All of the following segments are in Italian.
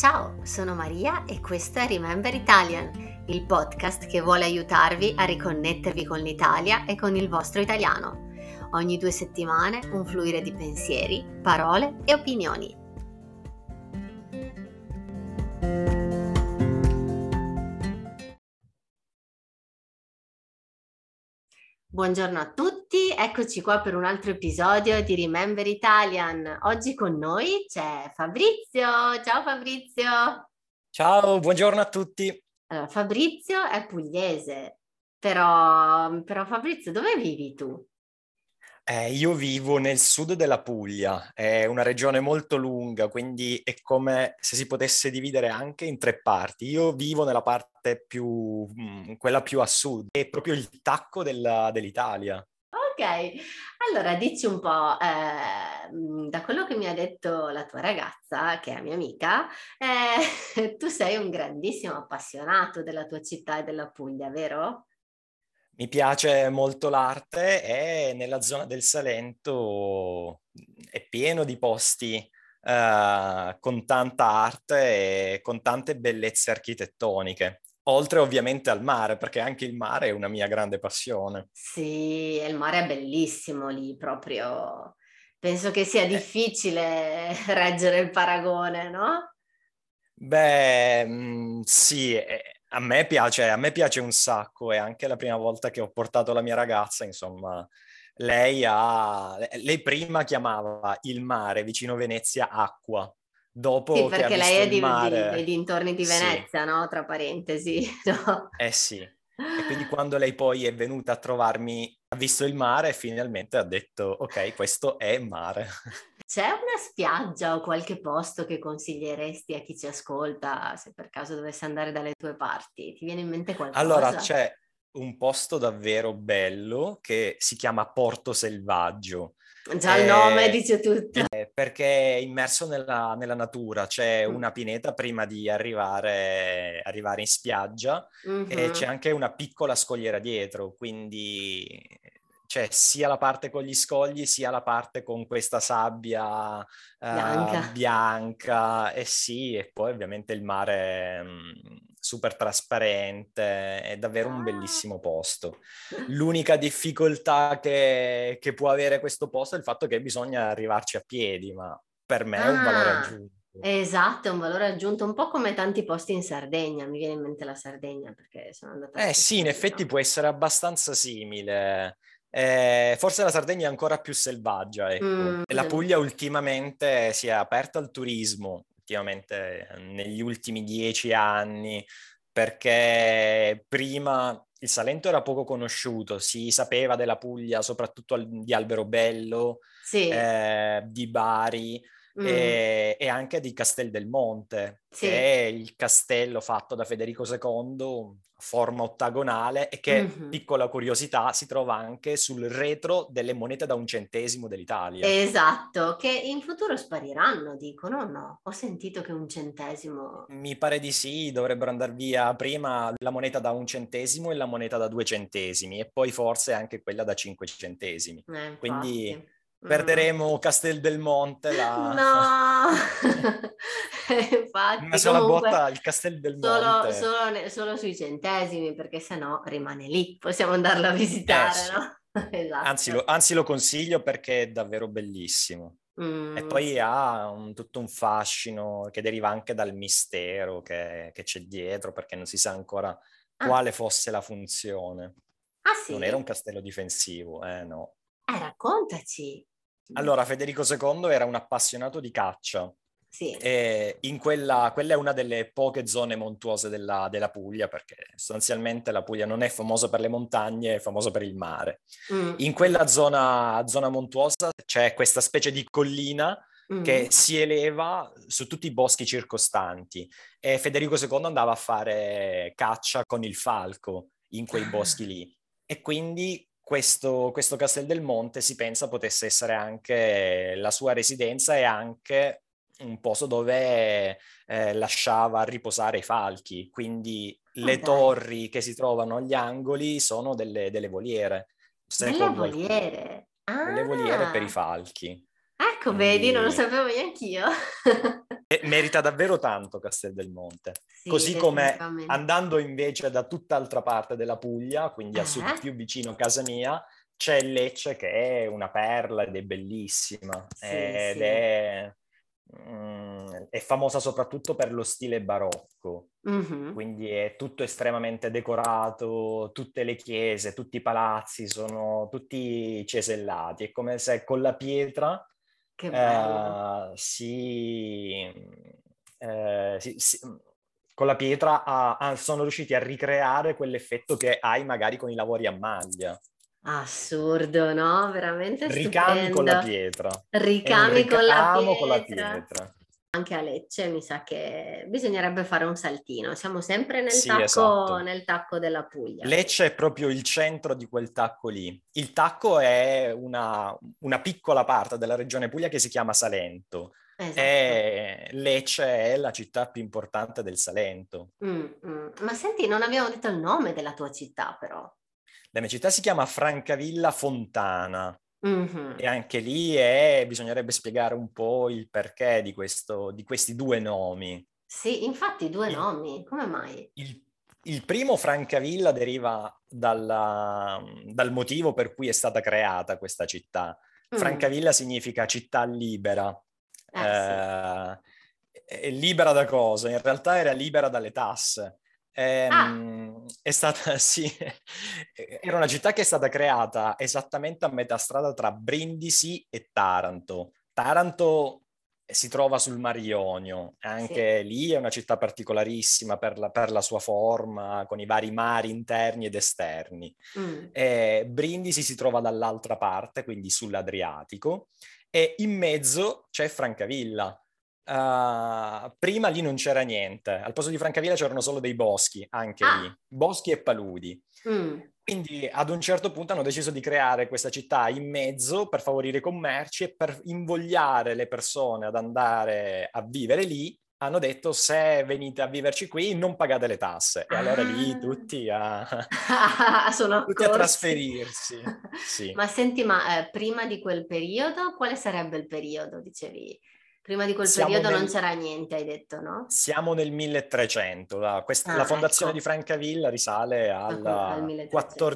Ciao, sono Maria e questo è Remember Italian, il podcast che vuole aiutarvi a riconnettervi con l'Italia e con il vostro italiano. Ogni due settimane un fluire di pensieri, parole e opinioni. Buongiorno a tutti, eccoci qua per un altro episodio di Remember Italian. Oggi con noi c'è Fabrizio. Ciao Fabrizio. Ciao, buongiorno a tutti. Allora, Fabrizio è pugliese, però, però Fabrizio, dove vivi tu? Eh, io vivo nel sud della Puglia, è una regione molto lunga, quindi è come se si potesse dividere anche in tre parti. Io vivo nella parte più, mm, quella più a sud, è proprio il tacco della, dell'Italia. Ok, allora dici un po', eh, da quello che mi ha detto la tua ragazza, che è mia amica, eh, tu sei un grandissimo appassionato della tua città e della Puglia, vero? Mi piace molto l'arte e nella zona del Salento è pieno di posti uh, con tanta arte e con tante bellezze architettoniche. Oltre ovviamente al mare, perché anche il mare è una mia grande passione. Sì, il mare è bellissimo lì, proprio. Penso che sia eh. difficile reggere il paragone, no? Beh, sì, a me piace, a me piace un sacco e anche la prima volta che ho portato la mia ragazza, insomma, lei ha, lei prima chiamava il mare vicino Venezia acqua. Dopo sì, perché lei è di, mare... dei dintorni di Venezia, sì. no? Tra parentesi. No? Eh sì. E quindi quando lei poi è venuta a trovarmi, ha visto il mare e finalmente ha detto, ok, questo è mare. C'è una spiaggia o qualche posto che consiglieresti a chi ci ascolta se per caso dovesse andare dalle tue parti? Ti viene in mente qualcosa? Allora, c'è un posto davvero bello che si chiama Porto Selvaggio. Già il nome eh, dice tutto. Eh, perché è immerso nella, nella natura, c'è mm. una pineta prima di arrivare, arrivare in spiaggia mm-hmm. e c'è anche una piccola scogliera dietro, quindi cioè sia la parte con gli scogli sia la parte con questa sabbia bianca, uh, bianca. e sì, e poi ovviamente il mare mh, mm, super trasparente, è davvero ah. un bellissimo posto. L'unica difficoltà che, che, può avere questo posto è il fatto che bisogna arrivarci a piedi, ma per me ah. è un valore ah, aggiunto. Esatto, è un valore aggiunto, un po' come tanti posti in Sardegna, mi viene in mente la Sardegna perché sono andata... Eh sì, in effetti può essere abbastanza simile. Eh, forse la Sardegna è ancora più selvaggia, ecco. Mm. E la Puglia ultimamente si è aperta al turismo, ultimamente negli ultimi dieci anni, perché prima il Salento era poco conosciuto, si sapeva della Puglia soprattutto di Alberobello, sì. eh, di Bari, mm. e, e, anche di Castel del Monte, sì. che è il castello fatto da Federico II, forma ottagonale e che, mm-hmm. piccola curiosità, si trova anche sul retro delle monete da un centesimo dell'Italia. Esatto, che in futuro spariranno, dicono, no? Ho sentito che un centesimo... Mi pare di sì, dovrebbero andare via prima la moneta da un centesimo e la moneta da due centesimi e poi forse anche quella da cinque centesimi. Eh, Quindi perderemo Castel del Monte. La... No, infatti. Una sola comunque, botta il Castel del solo, Monte. Solo, solo, sui centesimi, perché sennò rimane lì, possiamo andarlo a visitare, eh, no? esatto. anzi, lo, anzi, lo, consiglio perché è davvero bellissimo. Mm. E poi ha un, tutto un fascino che deriva anche dal mistero che, che c'è dietro, perché non si sa ancora ah. quale fosse la funzione. Ah, sì? Non era un castello difensivo, eh no. Eh, raccontaci. Allora, Federico II era un appassionato di caccia. Sì. E in quella, quella è una delle poche zone montuose della, della, Puglia, perché sostanzialmente la Puglia non è famosa per le montagne, è famosa per il mare. Mm. In quella zona, zona montuosa c'è questa specie di collina mm. che si eleva su tutti i boschi circostanti e Federico II andava a fare caccia con il falco in quei boschi lì. E quindi questo, questo Castel del Monte si pensa potesse essere anche la sua residenza e anche un posto dove eh, lasciava riposare i falchi, quindi oh, le dai. torri che si trovano agli angoli sono delle, delle voliere. Delle voliere? Ah. Delle voliere per i falchi. Ecco, vedi, non lo sapevo neanche io. merita davvero tanto Castel del Monte. Sì, Così come andando invece da tutt'altra parte della Puglia, quindi a sud più vicino a casa mia, c'è Lecce che è una perla ed è bellissima. Sì, ed sì. È, mm, è, famosa soprattutto per lo stile barocco. Mm-hmm. Quindi è tutto estremamente decorato, tutte le chiese, tutti i palazzi sono tutti cesellati. È come se con la pietra che bello. Eh, si, eh, si, si, con la pietra a, a, sono riusciti a ricreare quell'effetto che hai magari con i lavori a maglia. Assurdo, no? Veramente Ricami stupendo. con la pietra. Ricami con la pietra. con la pietra anche a Lecce mi sa che bisognerebbe fare un saltino. Siamo sempre nel, sì, tacco, esatto. nel tacco della Puglia. Lecce è proprio il centro di quel tacco lì. Il tacco è una, una piccola parte della regione Puglia che si chiama Salento. Esatto. E Lecce è la città più importante del Salento. Mm, mm. Ma senti, non abbiamo detto il nome della tua città però. La mia città si chiama Francavilla Fontana. Mm-hmm. E anche lì è, bisognerebbe spiegare un po' il perché di, questo, di questi due nomi. Sì, infatti due il, nomi, come mai? Il, il primo Francavilla deriva dalla, dal motivo per cui è stata creata questa città. Mm. Francavilla significa città libera. Eh, eh, sì. libera da cosa? In realtà era libera dalle tasse. Ehm, ah. È stata, sì, era una città che è stata creata esattamente a metà strada tra Brindisi e Taranto. Taranto si trova sul Mar Ionio, anche sì. lì è una città particolarissima per la, per la, sua forma, con i vari mari interni ed esterni. Mm. E Brindisi si trova dall'altra parte, quindi sull'Adriatico, e in mezzo c'è Francavilla, Uh, prima lì non c'era niente, al posto di Francavilla c'erano solo dei boschi, anche ah. lì, boschi e paludi. Mm. Quindi ad un certo punto hanno deciso di creare questa città in mezzo per favorire i commerci e per invogliare le persone ad andare a vivere lì. Hanno detto se venite a viverci qui non pagate le tasse. E ah. allora lì ah. tutti a, tutti a trasferirsi. Sì. Ma senti, ma eh, prima di quel periodo, quale sarebbe il periodo, dicevi? Prima di quel Siamo periodo nel... non c'era niente, hai detto, no? Siamo nel 1300. La, questa, ah, la fondazione ecco. di Francavilla risale al, al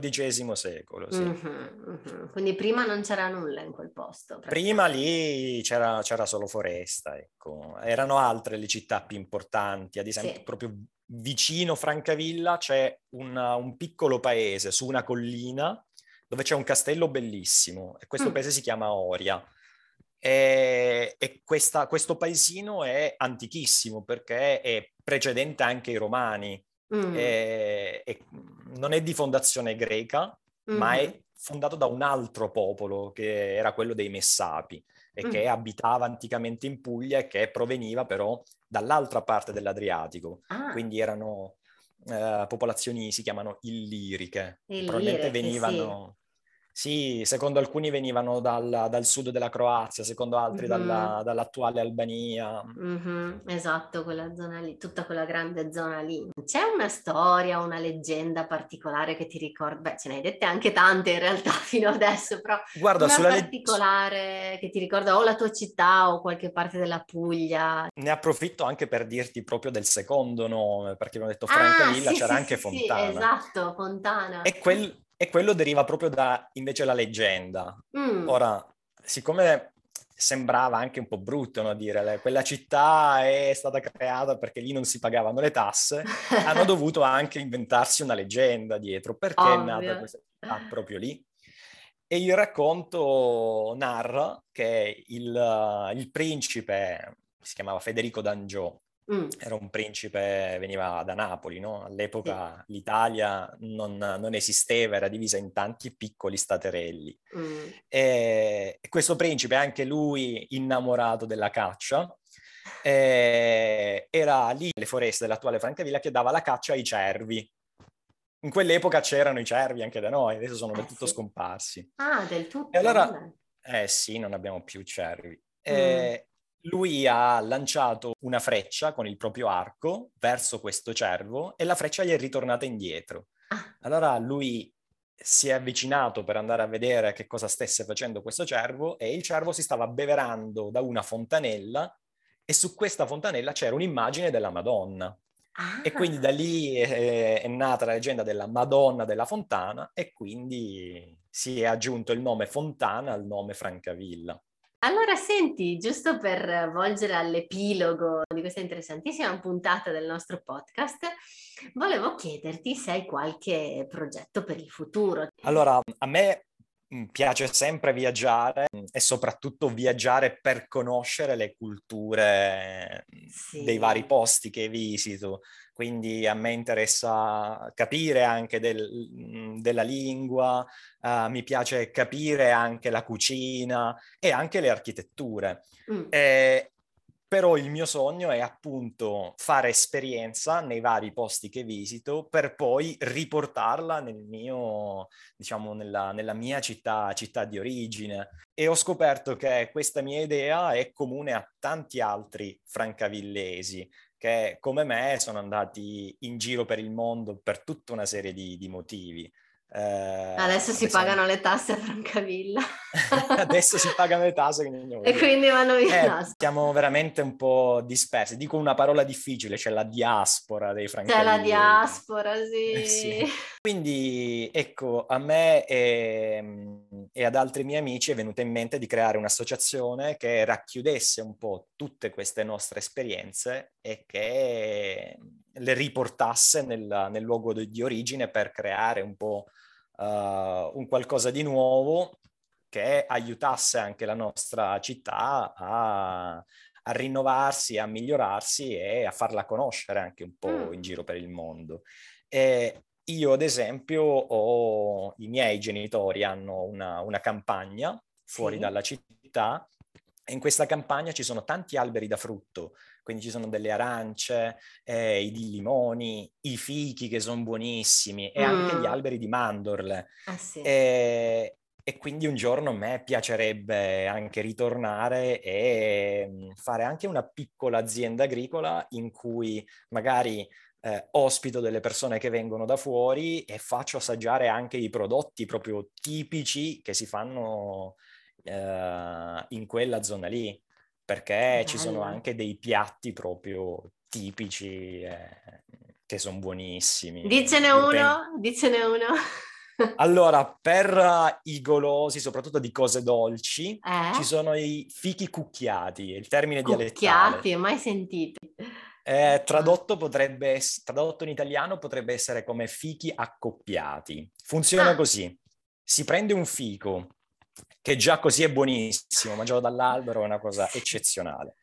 XIV secolo. Sì. Mm-hmm, mm-hmm. Quindi prima non c'era nulla in quel posto. Prima lì c'era, c'era, solo foresta, ecco. Erano altre le città più importanti, ad esempio sì. proprio vicino Francavilla c'è una, un piccolo paese su una collina dove c'è un castello bellissimo e questo mm. paese si chiama Oria. E, e questa, questo paesino è antichissimo perché è precedente anche ai romani. Mm. E, e non è di fondazione greca, mm. ma è mm-hmm. fondato da un altro popolo che era quello dei Messapi e mm. che abitava anticamente in Puglia e che proveniva però dall'altra parte dell'Adriatico. Ah. Quindi erano eh, popolazioni, si chiamano illiriche. illiriche Probabilmente venivano... Sì sì, secondo alcuni venivano dal, dal sud della Croazia, secondo altri mm-hmm. dalla, dall'attuale Albania. Mm-hmm, esatto, quella zona lì, tutta quella grande zona lì. C'è una storia, una leggenda particolare che ti ricorda? Beh, ce ne hai dette anche tante in realtà fino adesso, però Guarda, una sulla particolare leg... che ti ricorda o la tua città o qualche parte della Puglia. Ne approfitto anche per dirti proprio del secondo nome, perché abbiamo detto Francavilla, ah, sì, c'era sì, anche sì, Fontana. esatto, Fontana. E quel e quello deriva proprio da invece la leggenda. Mm. Ora, siccome sembrava anche un po' brutto no, dire quella città è stata creata perché lì non si pagavano le tasse, hanno dovuto anche inventarsi una leggenda dietro perché Ovvio. è nata questa città proprio lì. E il racconto narra che il, il principe, si chiamava Federico d'Angiò, Mm. Era un principe, veniva da Napoli, no? All'epoca sì. l'Italia non, non, esisteva, era divisa in tanti piccoli staterelli. Mm. E, questo principe, anche lui innamorato della caccia, eh, era lì nelle foreste dell'attuale Francavilla che dava la caccia ai cervi. In quell'epoca c'erano i cervi anche da noi, adesso sono eh, del tutto sì. scomparsi. Ah, del tutto? E allora, eh sì, non abbiamo più cervi. Mm. Eh, lui ha lanciato una freccia con il proprio arco verso questo cervo e la freccia gli è ritornata indietro. Ah. Allora lui si è avvicinato per andare a vedere che cosa stesse facendo questo cervo e il cervo si stava beverando da una fontanella e su questa fontanella c'era un'immagine della Madonna. Ah. E quindi da lì è, è, nata la leggenda della Madonna della Fontana e quindi si è aggiunto il nome Fontana al nome Francavilla. Allora, senti, giusto per volgere all'epilogo di questa interessantissima puntata del nostro podcast, volevo chiederti se hai qualche progetto per il futuro. Allora, a me piace sempre viaggiare mm, e soprattutto viaggiare per conoscere le culture mm, sì. dei vari posti che visito. Quindi a me interessa capire anche del, della lingua, uh, mi piace capire anche la cucina e anche le architetture. Mm. E, però il mio sogno è appunto fare esperienza nei vari posti che visito per poi riportarla nel mio, diciamo, nella, nella mia città, città di origine. E ho scoperto che questa mia idea è comune a tanti altri francavillesi che come me sono andati in giro per il mondo per tutta una serie di, di motivi. Eh, adesso si pagano le tasse a Francavilla. adesso si pagano le tasse. e quindi vanno via. Eh, siamo veramente un po' dispersi. Dico una parola difficile, c'è la diaspora dei Francavilla. C'è la diaspora, sì. Eh, sì. Quindi ecco, a me e, e, ad altri miei amici è venuto in mente di creare un'associazione che racchiudesse un po' tutte queste nostre esperienze e che le riportasse nel, nel luogo di, di origine per creare un po' uh, un qualcosa di nuovo che aiutasse anche la nostra città a, a rinnovarsi, a migliorarsi e a farla conoscere anche un po' mm. in giro per il mondo. E io, ad esempio, ho, i miei genitori hanno una, una campagna fuori sì. dalla città e in questa campagna ci sono tanti alberi da frutto, quindi ci sono delle arance, eh, i limoni, i fichi che sono buonissimi e mm. anche gli mm. alberi di mandorle. Ah, sì. e, e, quindi un giorno a me piacerebbe anche ritornare e mm, fare anche una piccola azienda agricola in cui magari eh, ospito delle persone che vengono da fuori e faccio assaggiare anche i prodotti proprio tipici che si fanno eh, in quella zona lì perché Bello. ci sono anche dei piatti proprio tipici eh, che sono buonissimi. Dicene uno, penso... dicene uno. allora, per i golosi, soprattutto di cose dolci, eh? ci sono i fichi cucchiati, il termine cucchiati, dialettale. Cucchiati, mai sentiti. Eh, tradotto, potrebbe, tradotto in italiano potrebbe essere come fichi accoppiati. Funziona ah. così. Si prende un fico, che già così è buonissimo, mangiato dall'albero è una cosa eccezionale.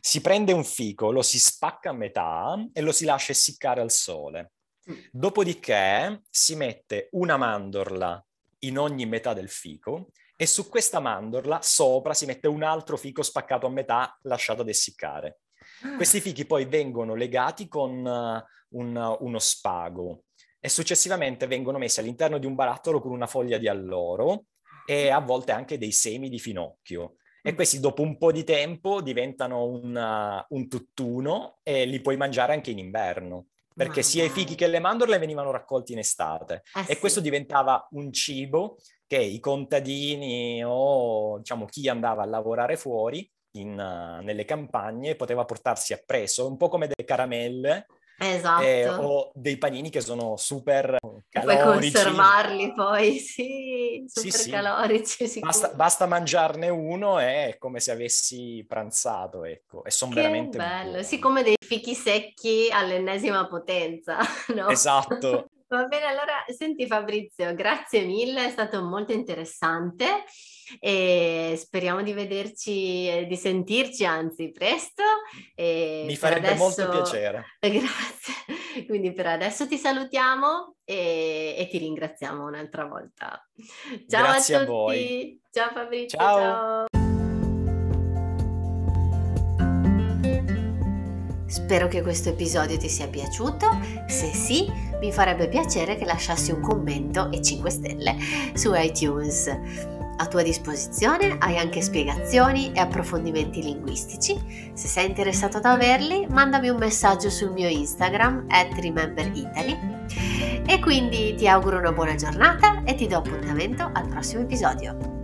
Si prende un fico, lo si spacca a metà e lo si lascia essiccare al sole. Mm. Dopodiché si mette una mandorla in ogni metà del fico e su questa mandorla sopra si mette un altro fico spaccato a metà lasciato ad essiccare. Ah. Questi fichi poi vengono legati con uh, un, uno spago e successivamente vengono messi all'interno di un barattolo con una foglia di alloro e a volte anche dei semi di finocchio. E mm. questi dopo un po' di tempo diventano un, uh, un tutt'uno e li puoi mangiare anche in inverno perché sia i fichi che le mandorle venivano raccolti in estate eh, e sì. questo diventava un cibo che i contadini o diciamo chi andava a lavorare fuori in, uh, nelle campagne poteva portarsi appresso, un po' come delle caramelle Esatto. Eh, o dei panini che sono super calorici. Puoi conservarli poi, sì, super sì, calorici. Sì. Basta, basta, mangiarne uno e è come se avessi pranzato, ecco. E sono veramente bello, buoni. sì, come dei fichi secchi all'ennesima potenza, no? Esatto. Va bene, allora senti Fabrizio, grazie mille, è stato molto interessante e speriamo di vederci, di sentirci anzi presto. E Mi farebbe adesso... molto piacere. Grazie. Quindi per adesso ti salutiamo e, e ti ringraziamo un'altra volta. Ciao Grazie a tutti. A. Ciao Fabrizio. ciao. ciao. Spero che questo episodio ti sia piaciuto. Se sì, mi farebbe piacere che lasciassi un commento e 5 stelle su iTunes. A tua disposizione hai anche spiegazioni e approfondimenti linguistici. Se sei interessato ad averli, mandami un messaggio sul mio Instagram at rememberitaly. E quindi ti auguro una buona giornata e ti do appuntamento al prossimo episodio.